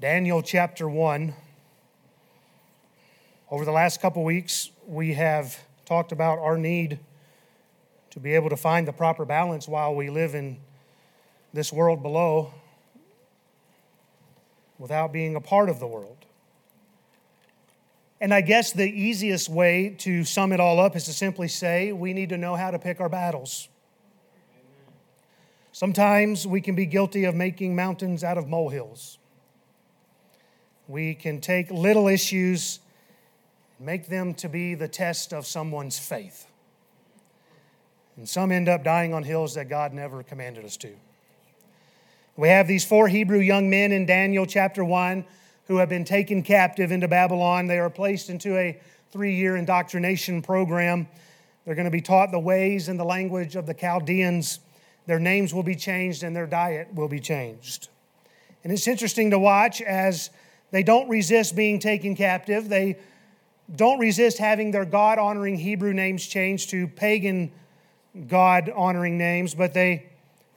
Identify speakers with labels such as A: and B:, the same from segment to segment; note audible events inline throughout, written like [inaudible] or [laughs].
A: Daniel chapter 1. Over the last couple weeks, we have talked about our need to be able to find the proper balance while we live in this world below without being a part of the world. And I guess the easiest way to sum it all up is to simply say we need to know how to pick our battles. Sometimes we can be guilty of making mountains out of molehills. We can take little issues and make them to be the test of someone's faith. And some end up dying on hills that God never commanded us to. We have these four Hebrew young men in Daniel chapter 1 who have been taken captive into Babylon. They are placed into a three year indoctrination program. They're going to be taught the ways and the language of the Chaldeans. Their names will be changed and their diet will be changed. And it's interesting to watch as they don't resist being taken captive. They don't resist having their God honoring Hebrew names changed to pagan God honoring names, but they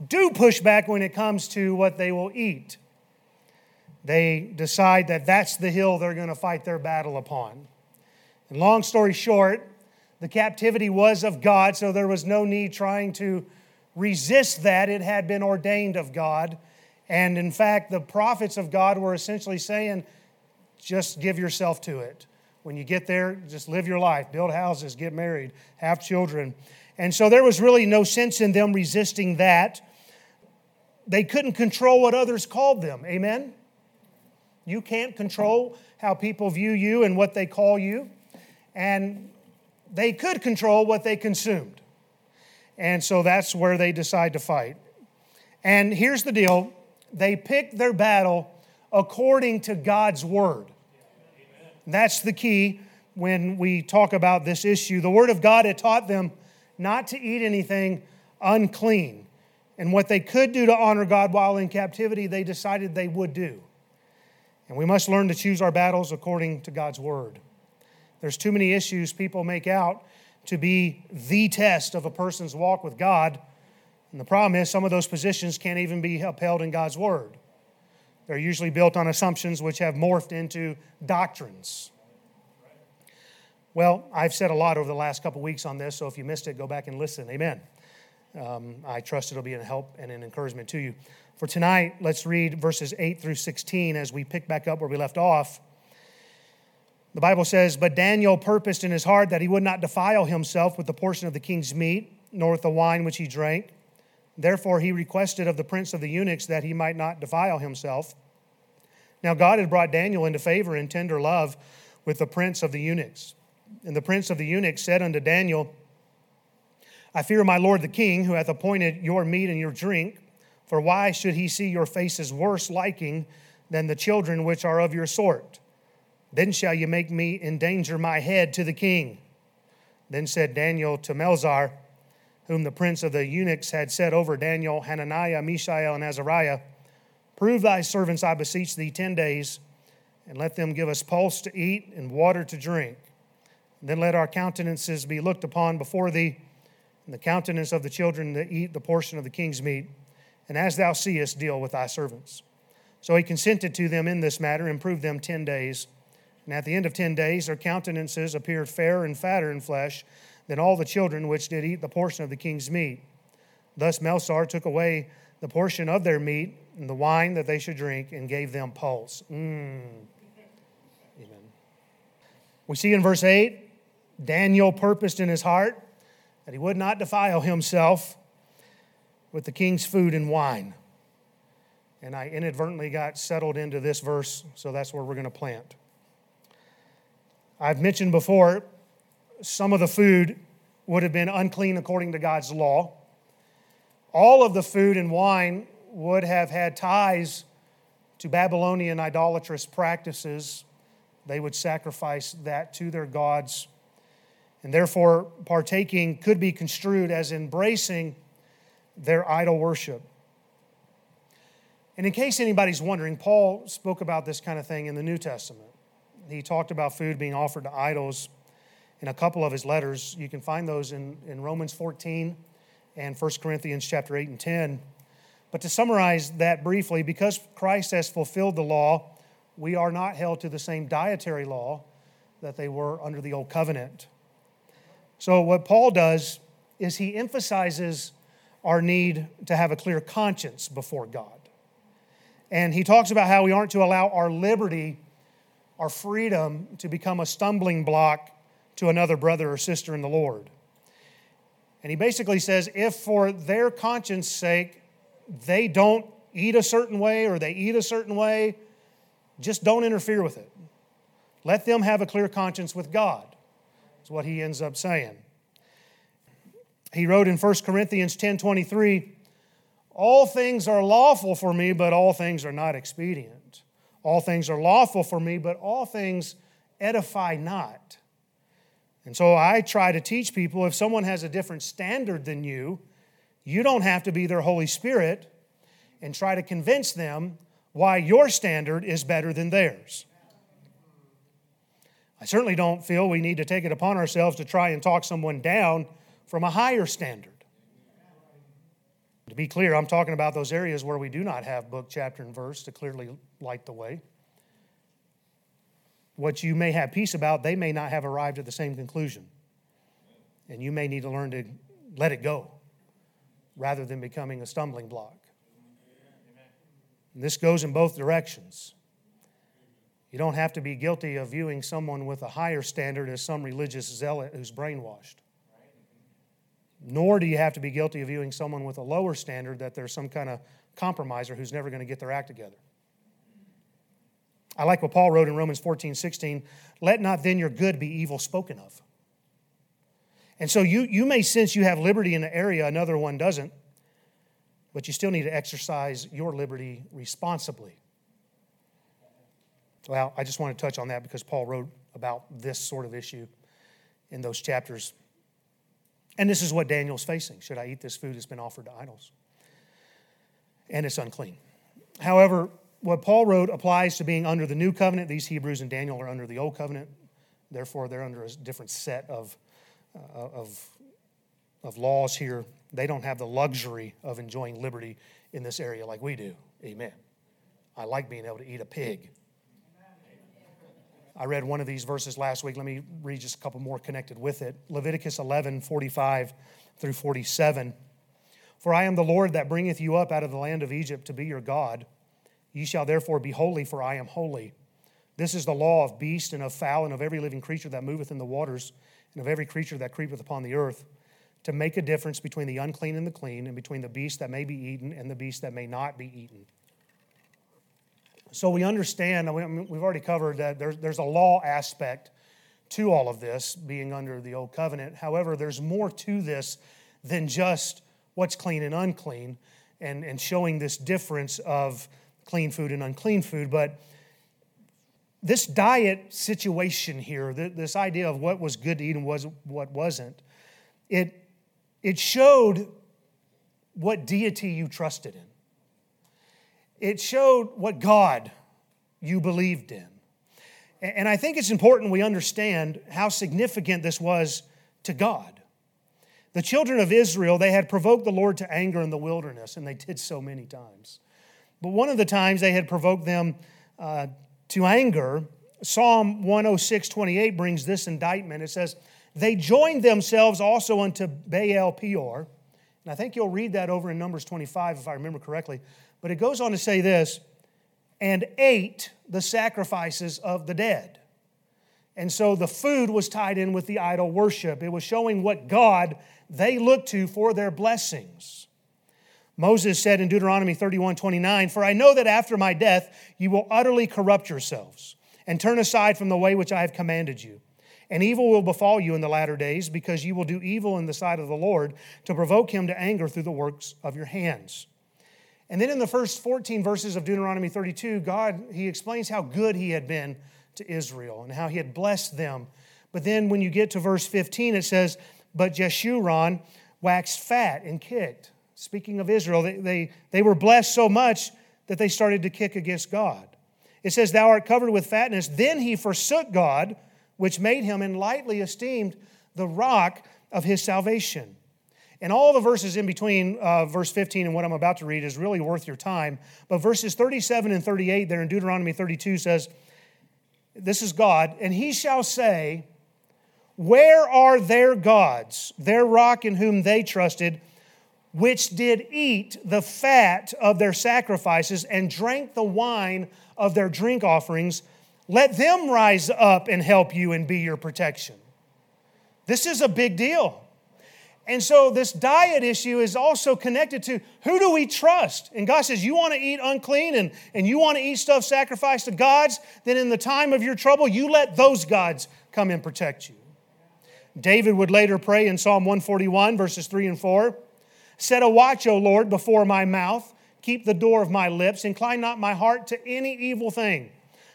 A: do push back when it comes to what they will eat. They decide that that's the hill they're going to fight their battle upon. And long story short, the captivity was of God, so there was no need trying to resist that. It had been ordained of God. And in fact, the prophets of God were essentially saying, just give yourself to it. When you get there, just live your life, build houses, get married, have children. And so there was really no sense in them resisting that. They couldn't control what others called them. Amen? You can't control how people view you and what they call you. And they could control what they consumed. And so that's where they decide to fight. And here's the deal they pick their battle according to God's word. That's the key when we talk about this issue. The word of God had taught them not to eat anything unclean. And what they could do to honor God while in captivity, they decided they would do. And we must learn to choose our battles according to God's word. There's too many issues people make out to be the test of a person's walk with God and the problem is, some of those positions can't even be upheld in God's Word. They're usually built on assumptions which have morphed into doctrines. Well, I've said a lot over the last couple weeks on this, so if you missed it, go back and listen. Amen. Um, I trust it'll be a help and an encouragement to you. For tonight, let's read verses 8 through 16 as we pick back up where we left off. The Bible says, But Daniel purposed in his heart that he would not defile himself with the portion of the king's meat, nor with the wine which he drank. Therefore, he requested of the prince of the eunuchs that he might not defile himself. Now, God had brought Daniel into favor and tender love with the prince of the eunuchs. And the prince of the eunuchs said unto Daniel, I fear my lord the king, who hath appointed your meat and your drink. For why should he see your faces worse liking than the children which are of your sort? Then shall you make me endanger my head to the king. Then said Daniel to Melzar, whom the prince of the eunuchs had set over Daniel, Hananiah, Mishael, and Azariah, Prove thy servants, I beseech thee, ten days, and let them give us pulse to eat and water to drink. then let our countenances be looked upon before thee, and the countenance of the children that eat the portion of the king's meat. And as thou seest, deal with thy servants. So he consented to them in this matter and proved them ten days. And at the end of ten days, their countenances appeared fairer and fatter in flesh than all the children which did eat the portion of the king's meat. Thus Melzar took away the portion of their meat and the wine that they should drink and gave them pulse. Mm. Amen. We see in verse 8 Daniel purposed in his heart that he would not defile himself with the king's food and wine. And I inadvertently got settled into this verse, so that's where we're going to plant. I've mentioned before some of the food would have been unclean according to God's law. All of the food and wine would have had ties to Babylonian idolatrous practices. They would sacrifice that to their gods. And therefore, partaking could be construed as embracing their idol worship. And in case anybody's wondering, Paul spoke about this kind of thing in the New Testament. He talked about food being offered to idols in a couple of his letters. You can find those in, in Romans 14 and 1 Corinthians chapter 8 and 10. But to summarize that briefly, because Christ has fulfilled the law, we are not held to the same dietary law that they were under the old covenant. So, what Paul does is he emphasizes our need to have a clear conscience before God. And he talks about how we aren't to allow our liberty, our freedom, to become a stumbling block to another brother or sister in the Lord. And he basically says if for their conscience sake they don't eat a certain way or they eat a certain way, just don't interfere with it. Let them have a clear conscience with God, is what he ends up saying. He wrote in 1 Corinthians 10 23, All things are lawful for me, but all things are not expedient. All things are lawful for me, but all things edify not. And so I try to teach people if someone has a different standard than you, you don't have to be their Holy Spirit and try to convince them why your standard is better than theirs. I certainly don't feel we need to take it upon ourselves to try and talk someone down from a higher standard. To be clear, I'm talking about those areas where we do not have book, chapter, and verse to clearly light the way. What you may have peace about, they may not have arrived at the same conclusion. And you may need to learn to let it go rather than becoming a stumbling block. And this goes in both directions. You don't have to be guilty of viewing someone with a higher standard as some religious zealot who's brainwashed. Nor do you have to be guilty of viewing someone with a lower standard that there's some kind of compromiser who's never going to get their act together. I like what Paul wrote in Romans 14, 16. Let not then your good be evil spoken of. And so you, you may sense you have liberty in an area another one doesn't but you still need to exercise your liberty responsibly. Well, I just want to touch on that because Paul wrote about this sort of issue in those chapters. And this is what Daniel's facing. Should I eat this food that's been offered to idols? And it's unclean. However, what Paul wrote applies to being under the new covenant. These Hebrews and Daniel are under the old covenant. Therefore, they're under a different set of, uh, of, of laws here they don't have the luxury of enjoying liberty in this area like we do. Amen. I like being able to eat a pig. I read one of these verses last week. Let me read just a couple more connected with it. Leviticus 11, 45 through 47. For I am the Lord that bringeth you up out of the land of Egypt to be your God. Ye shall therefore be holy, for I am holy. This is the law of beast and of fowl and of every living creature that moveth in the waters and of every creature that creepeth upon the earth to make a difference between the unclean and the clean, and between the beast that may be eaten and the beast that may not be eaten. So we understand, we've already covered that there's, there's a law aspect to all of this being under the old covenant. However, there's more to this than just what's clean and unclean and, and showing this difference of clean food and unclean food. But this diet situation here, this idea of what was good to eat and was, what wasn't, it, it showed what deity you trusted in, it showed what God you believed in. And I think it's important we understand how significant this was to God. The children of Israel, they had provoked the Lord to anger in the wilderness, and they did so many times. But one of the times they had provoked them uh, to anger, Psalm 106 28 brings this indictment. It says, they joined themselves also unto Baal Peor. And I think you'll read that over in Numbers 25, if I remember correctly. But it goes on to say this and ate the sacrifices of the dead. And so the food was tied in with the idol worship. It was showing what God they looked to for their blessings. Moses said in Deuteronomy 31 29, For I know that after my death you will utterly corrupt yourselves and turn aside from the way which I have commanded you. And evil will befall you in the latter days, because you will do evil in the sight of the Lord to provoke him to anger through the works of your hands. And then in the first 14 verses of Deuteronomy 32, God, he explains how good he had been to Israel and how he had blessed them. But then when you get to verse 15, it says, But Jeshurun waxed fat and kicked. Speaking of Israel, they, they, they were blessed so much that they started to kick against God. It says, Thou art covered with fatness. Then he forsook God which made him and lightly esteemed the rock of his salvation. And all the verses in between uh, verse 15 and what I'm about to read is really worth your time. But verses 37 and 38 there in Deuteronomy 32 says, This is God, and he shall say, Where are their gods, their rock in whom they trusted, which did eat the fat of their sacrifices and drank the wine of their drink offerings? Let them rise up and help you and be your protection. This is a big deal. And so, this diet issue is also connected to who do we trust? And God says, You want to eat unclean and, and you want to eat stuff sacrificed to gods, then in the time of your trouble, you let those gods come and protect you. David would later pray in Psalm 141, verses 3 and 4 Set a watch, O Lord, before my mouth, keep the door of my lips, incline not my heart to any evil thing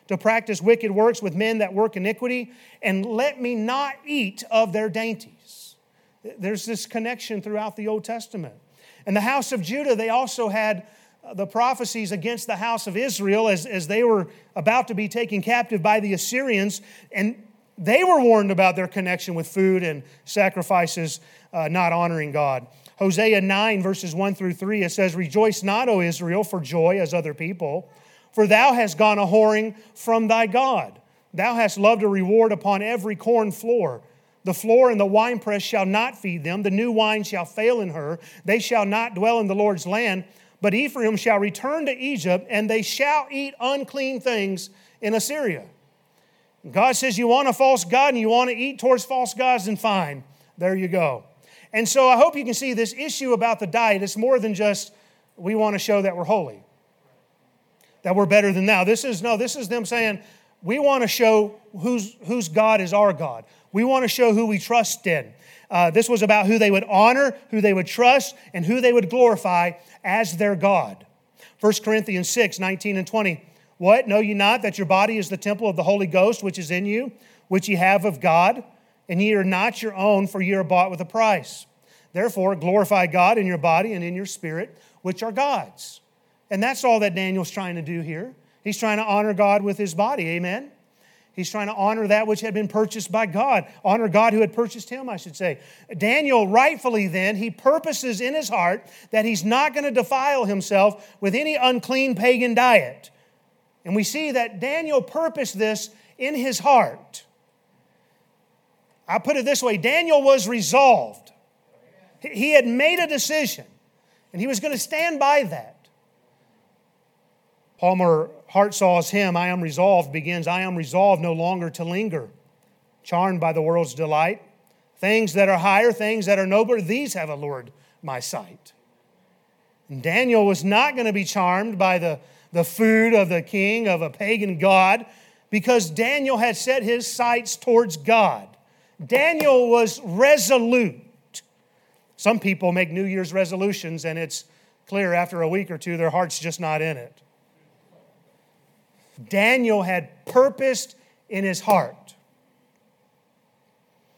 A: to practice wicked works with men that work iniquity, and let me not eat of their dainties. There's this connection throughout the Old Testament. And the house of Judah, they also had uh, the prophecies against the house of Israel as, as they were about to be taken captive by the Assyrians. And they were warned about their connection with food and sacrifices uh, not honoring God. Hosea 9, verses 1 through 3, it says, Rejoice not, O Israel, for joy as other people for thou hast gone a whoring from thy God. Thou hast loved a reward upon every corn floor. The floor and the winepress shall not feed them. The new wine shall fail in her. They shall not dwell in the Lord's land. But Ephraim shall return to Egypt, and they shall eat unclean things in Assyria. God says, You want a false God and you want to eat towards false gods, and fine. There you go. And so I hope you can see this issue about the diet. It's more than just we want to show that we're holy that we're better than thou. This is no, this is them saying, we want to show whose, whose God is our God. We want to show who we trust in. Uh, this was about who they would honor, who they would trust, and who they would glorify as their God. 1 Corinthians 6, 19 and 20. What? Know ye not that your body is the temple of the Holy Ghost which is in you, which ye have of God, and ye are not your own, for ye are bought with a price. Therefore, glorify God in your body and in your spirit, which are God's. And that's all that Daniel's trying to do here. He's trying to honor God with his body. Amen? He's trying to honor that which had been purchased by God, honor God who had purchased him, I should say. Daniel, rightfully then, he purposes in his heart that he's not going to defile himself with any unclean pagan diet. And we see that Daniel purposed this in his heart. I put it this way Daniel was resolved. He had made a decision, and he was going to stand by that. Palmer Hartsough's hymn, I Am Resolved, begins I am resolved no longer to linger, charmed by the world's delight. Things that are higher, things that are nobler, these have allured my sight. And Daniel was not going to be charmed by the, the food of the king of a pagan god because Daniel had set his sights towards God. Daniel was resolute. Some people make New Year's resolutions, and it's clear after a week or two their heart's just not in it. Daniel had purposed in his heart.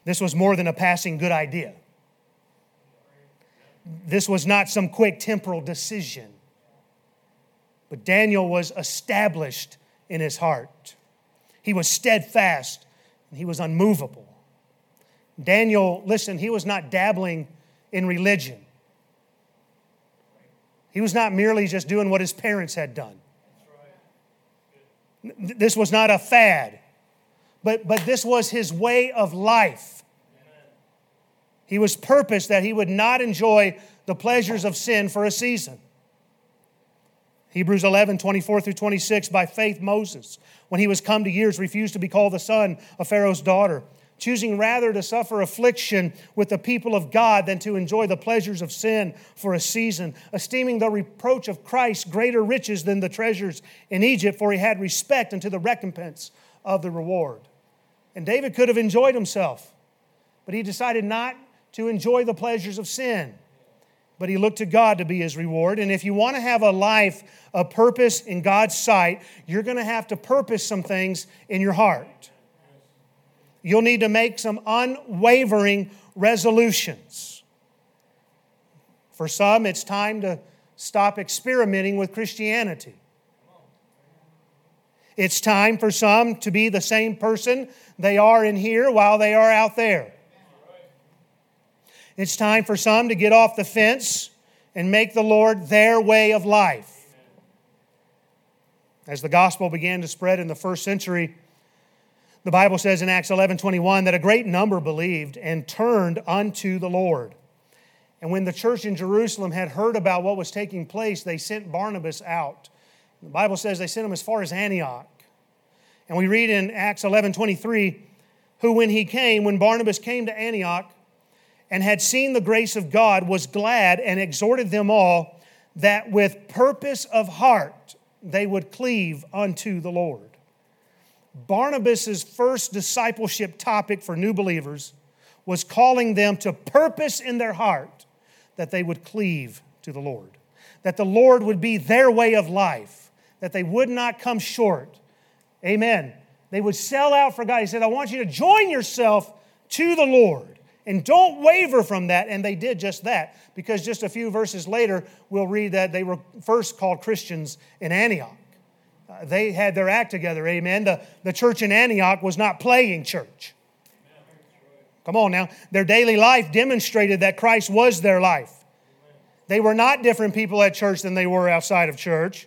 A: This was more than a passing good idea. This was not some quick temporal decision. But Daniel was established in his heart. He was steadfast and he was unmovable. Daniel, listen, he was not dabbling in religion. He was not merely just doing what his parents had done. This was not a fad, but, but this was his way of life. He was purposed that he would not enjoy the pleasures of sin for a season. Hebrews 11, 24 through 26, by faith, Moses, when he was come to years, refused to be called the son of Pharaoh's daughter choosing rather to suffer affliction with the people of God than to enjoy the pleasures of sin for a season, esteeming the reproach of Christ greater riches than the treasures in Egypt, for he had respect unto the recompense of the reward. And David could have enjoyed himself, but he decided not to enjoy the pleasures of sin. But he looked to God to be his reward. And if you want to have a life of purpose in God's sight, you're going to have to purpose some things in your heart. You'll need to make some unwavering resolutions. For some, it's time to stop experimenting with Christianity. It's time for some to be the same person they are in here while they are out there. It's time for some to get off the fence and make the Lord their way of life. As the gospel began to spread in the first century, the Bible says in Acts 11 21 that a great number believed and turned unto the Lord. And when the church in Jerusalem had heard about what was taking place, they sent Barnabas out. The Bible says they sent him as far as Antioch. And we read in Acts 11 23, who when he came, when Barnabas came to Antioch and had seen the grace of God, was glad and exhorted them all that with purpose of heart they would cleave unto the Lord. Barnabas' first discipleship topic for new believers was calling them to purpose in their heart that they would cleave to the Lord, that the Lord would be their way of life, that they would not come short. Amen. They would sell out for God. He said, I want you to join yourself to the Lord and don't waver from that. And they did just that because just a few verses later, we'll read that they were first called Christians in Antioch. They had their act together, amen. The, the church in Antioch was not playing church. Come on now. Their daily life demonstrated that Christ was their life. They were not different people at church than they were outside of church.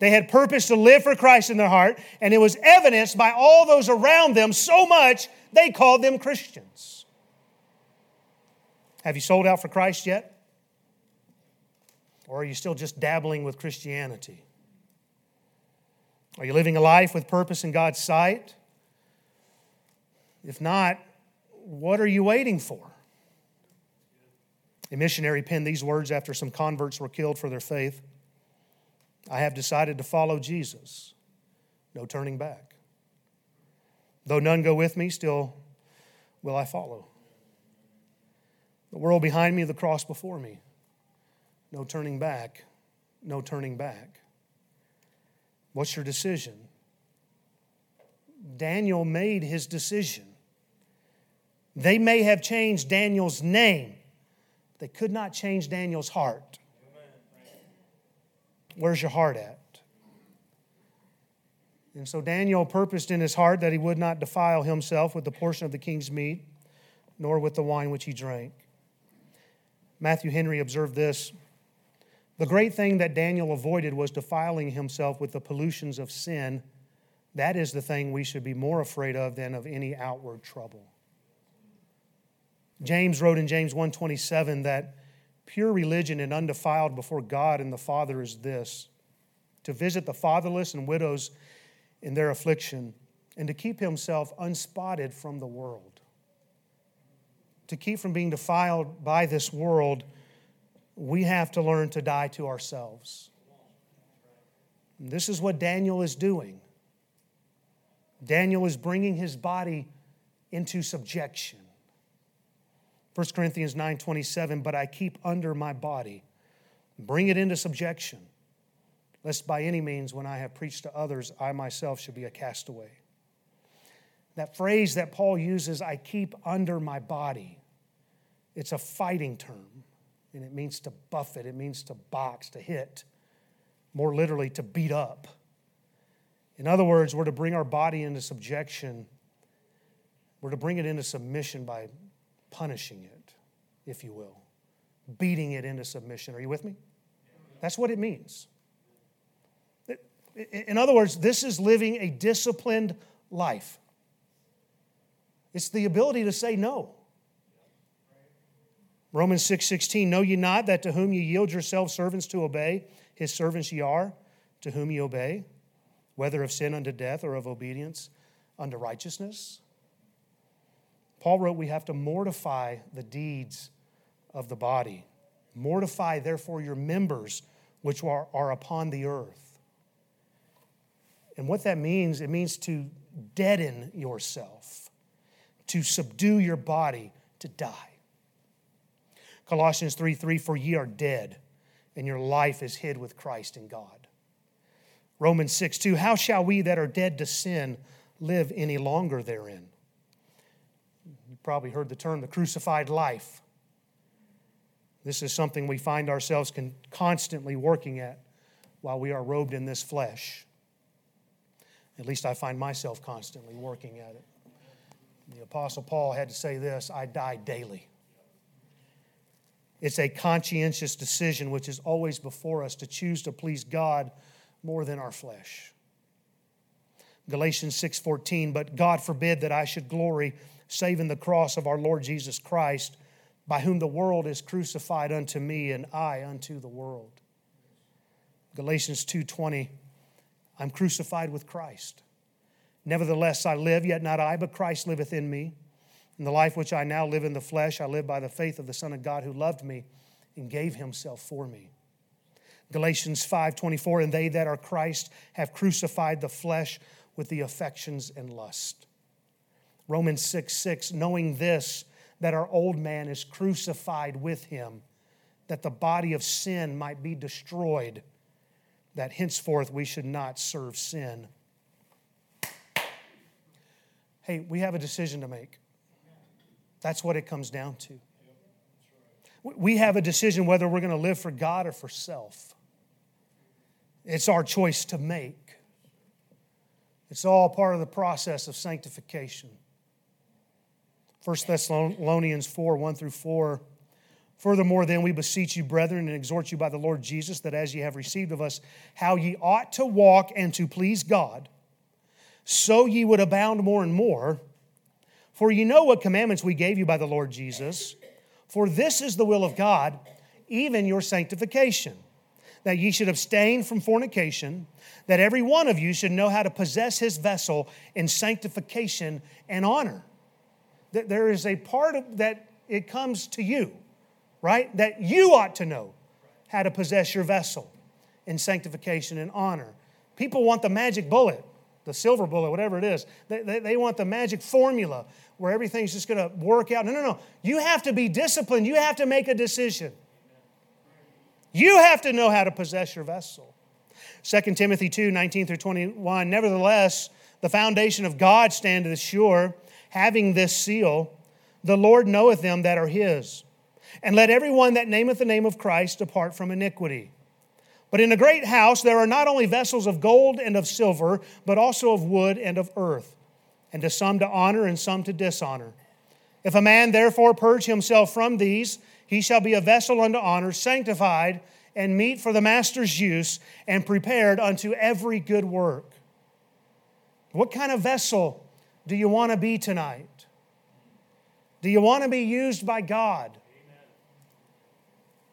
A: They had purpose to live for Christ in their heart, and it was evidenced by all those around them so much they called them Christians. Have you sold out for Christ yet? Or are you still just dabbling with Christianity? Are you living a life with purpose in God's sight? If not, what are you waiting for? A missionary penned these words after some converts were killed for their faith I have decided to follow Jesus. No turning back. Though none go with me, still will I follow. The world behind me, the cross before me. No turning back, no turning back. What's your decision? Daniel made his decision. They may have changed Daniel's name, they could not change Daniel's heart. Where's your heart at? And so Daniel purposed in his heart that he would not defile himself with the portion of the king's meat, nor with the wine which he drank. Matthew Henry observed this The great thing that Daniel avoided was defiling himself with the pollutions of sin. That is the thing we should be more afraid of than of any outward trouble. James wrote in James 1:27 that pure religion and undefiled before God and the Father is this to visit the fatherless and widows in their affliction and to keep himself unspotted from the world. To keep from being defiled by this world, we have to learn to die to ourselves. And this is what Daniel is doing. Daniel is bringing his body into subjection. 1 Corinthians 9:27, but I keep under my body, bring it into subjection, lest by any means when I have preached to others, I myself should be a castaway. That phrase that Paul uses, I keep under my body, it's a fighting term, and it means to buffet, it means to box, to hit, more literally, to beat up. In other words, we're to bring our body into subjection. We're to bring it into submission by punishing it, if you will, beating it into submission. Are you with me? That's what it means. In other words, this is living a disciplined life. It's the ability to say no. Romans 6 16, know ye not that to whom ye yield yourselves servants to obey, his servants ye are, to whom ye obey, whether of sin unto death or of obedience unto righteousness? Paul wrote, We have to mortify the deeds of the body. Mortify, therefore, your members which are, are upon the earth. And what that means, it means to deaden yourself, to subdue your body, to die. Colossians 3 3, for ye are dead, and your life is hid with Christ in God. Romans 6 2, how shall we that are dead to sin live any longer therein? You probably heard the term the crucified life. This is something we find ourselves constantly working at while we are robed in this flesh. At least I find myself constantly working at it. The Apostle Paul had to say this I die daily. It's a conscientious decision which is always before us to choose to please God more than our flesh. Galatians 6:14 but God forbid that I should glory save in the cross of our Lord Jesus Christ by whom the world is crucified unto me and I unto the world. Galatians 2:20 I'm crucified with Christ. Nevertheless I live yet not I but Christ liveth in me. In the life which I now live in the flesh I live by the faith of the Son of God who loved me and gave himself for me. Galatians 5:24 and they that are Christ have crucified the flesh with the affections and lust. Romans 6 6, knowing this, that our old man is crucified with him, that the body of sin might be destroyed, that henceforth we should not serve sin. Hey, we have a decision to make. That's what it comes down to. We have a decision whether we're going to live for God or for self. It's our choice to make. It's all part of the process of sanctification. 1 Thessalonians 4 1 through 4. Furthermore, then we beseech you, brethren, and exhort you by the Lord Jesus, that as ye have received of us how ye ought to walk and to please God, so ye would abound more and more. For ye know what commandments we gave you by the Lord Jesus. For this is the will of God, even your sanctification, that ye should abstain from fornication, that every one of you should know how to possess his vessel in sanctification and honor. That there is a part of that it comes to you, right? That you ought to know how to possess your vessel in sanctification and honor. People want the magic bullet, the silver bullet, whatever it is. They, they, they want the magic formula where everything's just going to work out. No, no, no. You have to be disciplined. You have to make a decision. You have to know how to possess your vessel. 2 Timothy 2 19 through 21. Nevertheless, the foundation of God standeth sure, having this seal The Lord knoweth them that are his. And let everyone that nameth the name of Christ depart from iniquity. But in a great house there are not only vessels of gold and of silver, but also of wood and of earth, and to some to honor and some to dishonor. If a man therefore purge himself from these, he shall be a vessel unto honor, sanctified and meet for the master's use, and prepared unto every good work. What kind of vessel do you want to be tonight? Do you want to be used by God?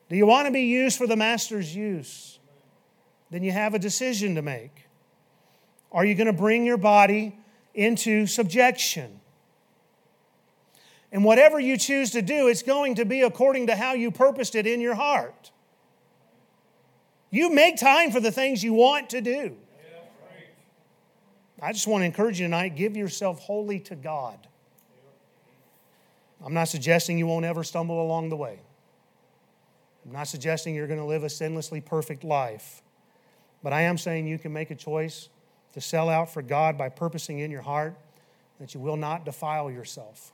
A: Do you want to be used for the master's use? Then you have a decision to make. Are you going to bring your body into subjection? And whatever you choose to do, it's going to be according to how you purposed it in your heart. You make time for the things you want to do. I just want to encourage you tonight give yourself wholly to God. I'm not suggesting you won't ever stumble along the way. I'm not suggesting you're going to live a sinlessly perfect life. But I am saying you can make a choice to sell out for God by purposing in your heart that you will not defile yourself.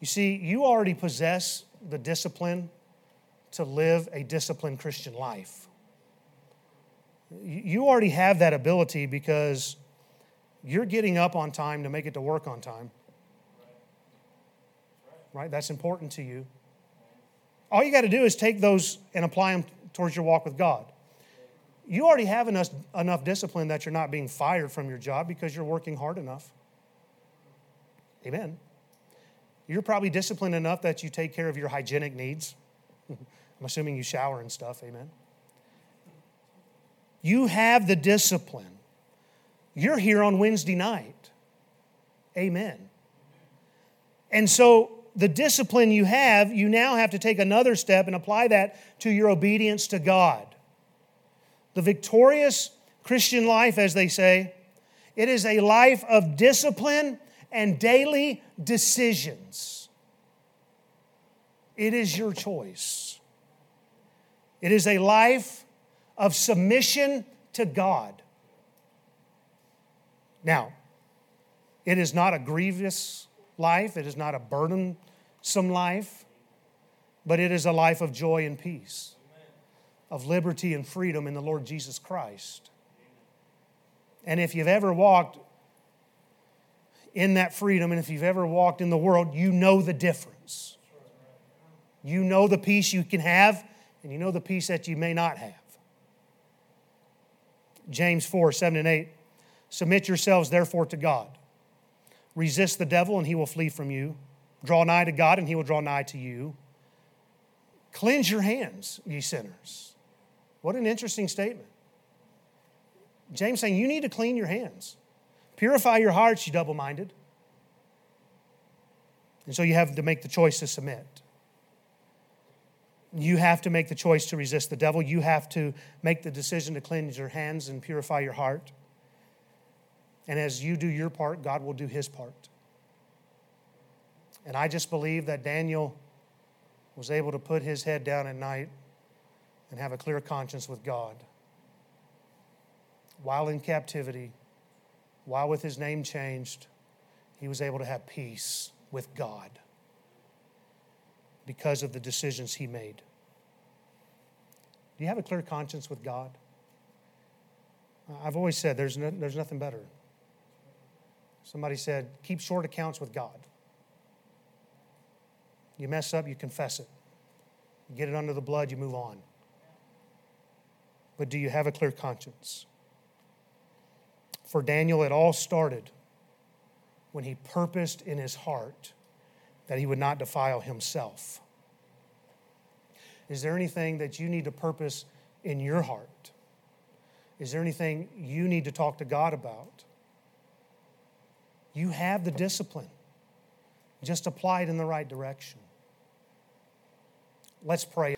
A: You see, you already possess the discipline to live a disciplined Christian life. You already have that ability because you're getting up on time to make it to work on time. Right? That's important to you. All you got to do is take those and apply them towards your walk with God. You already have enough, enough discipline that you're not being fired from your job because you're working hard enough. Amen. You're probably disciplined enough that you take care of your hygienic needs. [laughs] I'm assuming you shower and stuff, amen. You have the discipline. You're here on Wednesday night. Amen. And so, the discipline you have, you now have to take another step and apply that to your obedience to God. The victorious Christian life, as they say, it is a life of discipline and daily decisions. It is your choice. It is a life of submission to God. Now, it is not a grievous life, it is not a burdensome life, but it is a life of joy and peace, of liberty and freedom in the Lord Jesus Christ. And if you've ever walked in that freedom, and if you've ever walked in the world, you know the difference. You know the peace you can have, and you know the peace that you may not have. James 4 7 and 8. Submit yourselves, therefore, to God. Resist the devil, and he will flee from you. Draw nigh to God, and he will draw nigh to you. Cleanse your hands, ye sinners. What an interesting statement. James saying, You need to clean your hands. Purify your hearts, you double minded. And so you have to make the choice to submit. You have to make the choice to resist the devil. You have to make the decision to cleanse your hands and purify your heart. And as you do your part, God will do his part. And I just believe that Daniel was able to put his head down at night and have a clear conscience with God. While in captivity, while with his name changed, he was able to have peace with God because of the decisions he made. Do you have a clear conscience with God? I've always said there's, no, there's nothing better. Somebody said, keep short accounts with God. You mess up, you confess it. You get it under the blood, you move on. But do you have a clear conscience? For Daniel, it all started when he purposed in his heart that he would not defile himself. Is there anything that you need to purpose in your heart? Is there anything you need to talk to God about? You have the discipline. Just apply it in the right direction. Let's pray.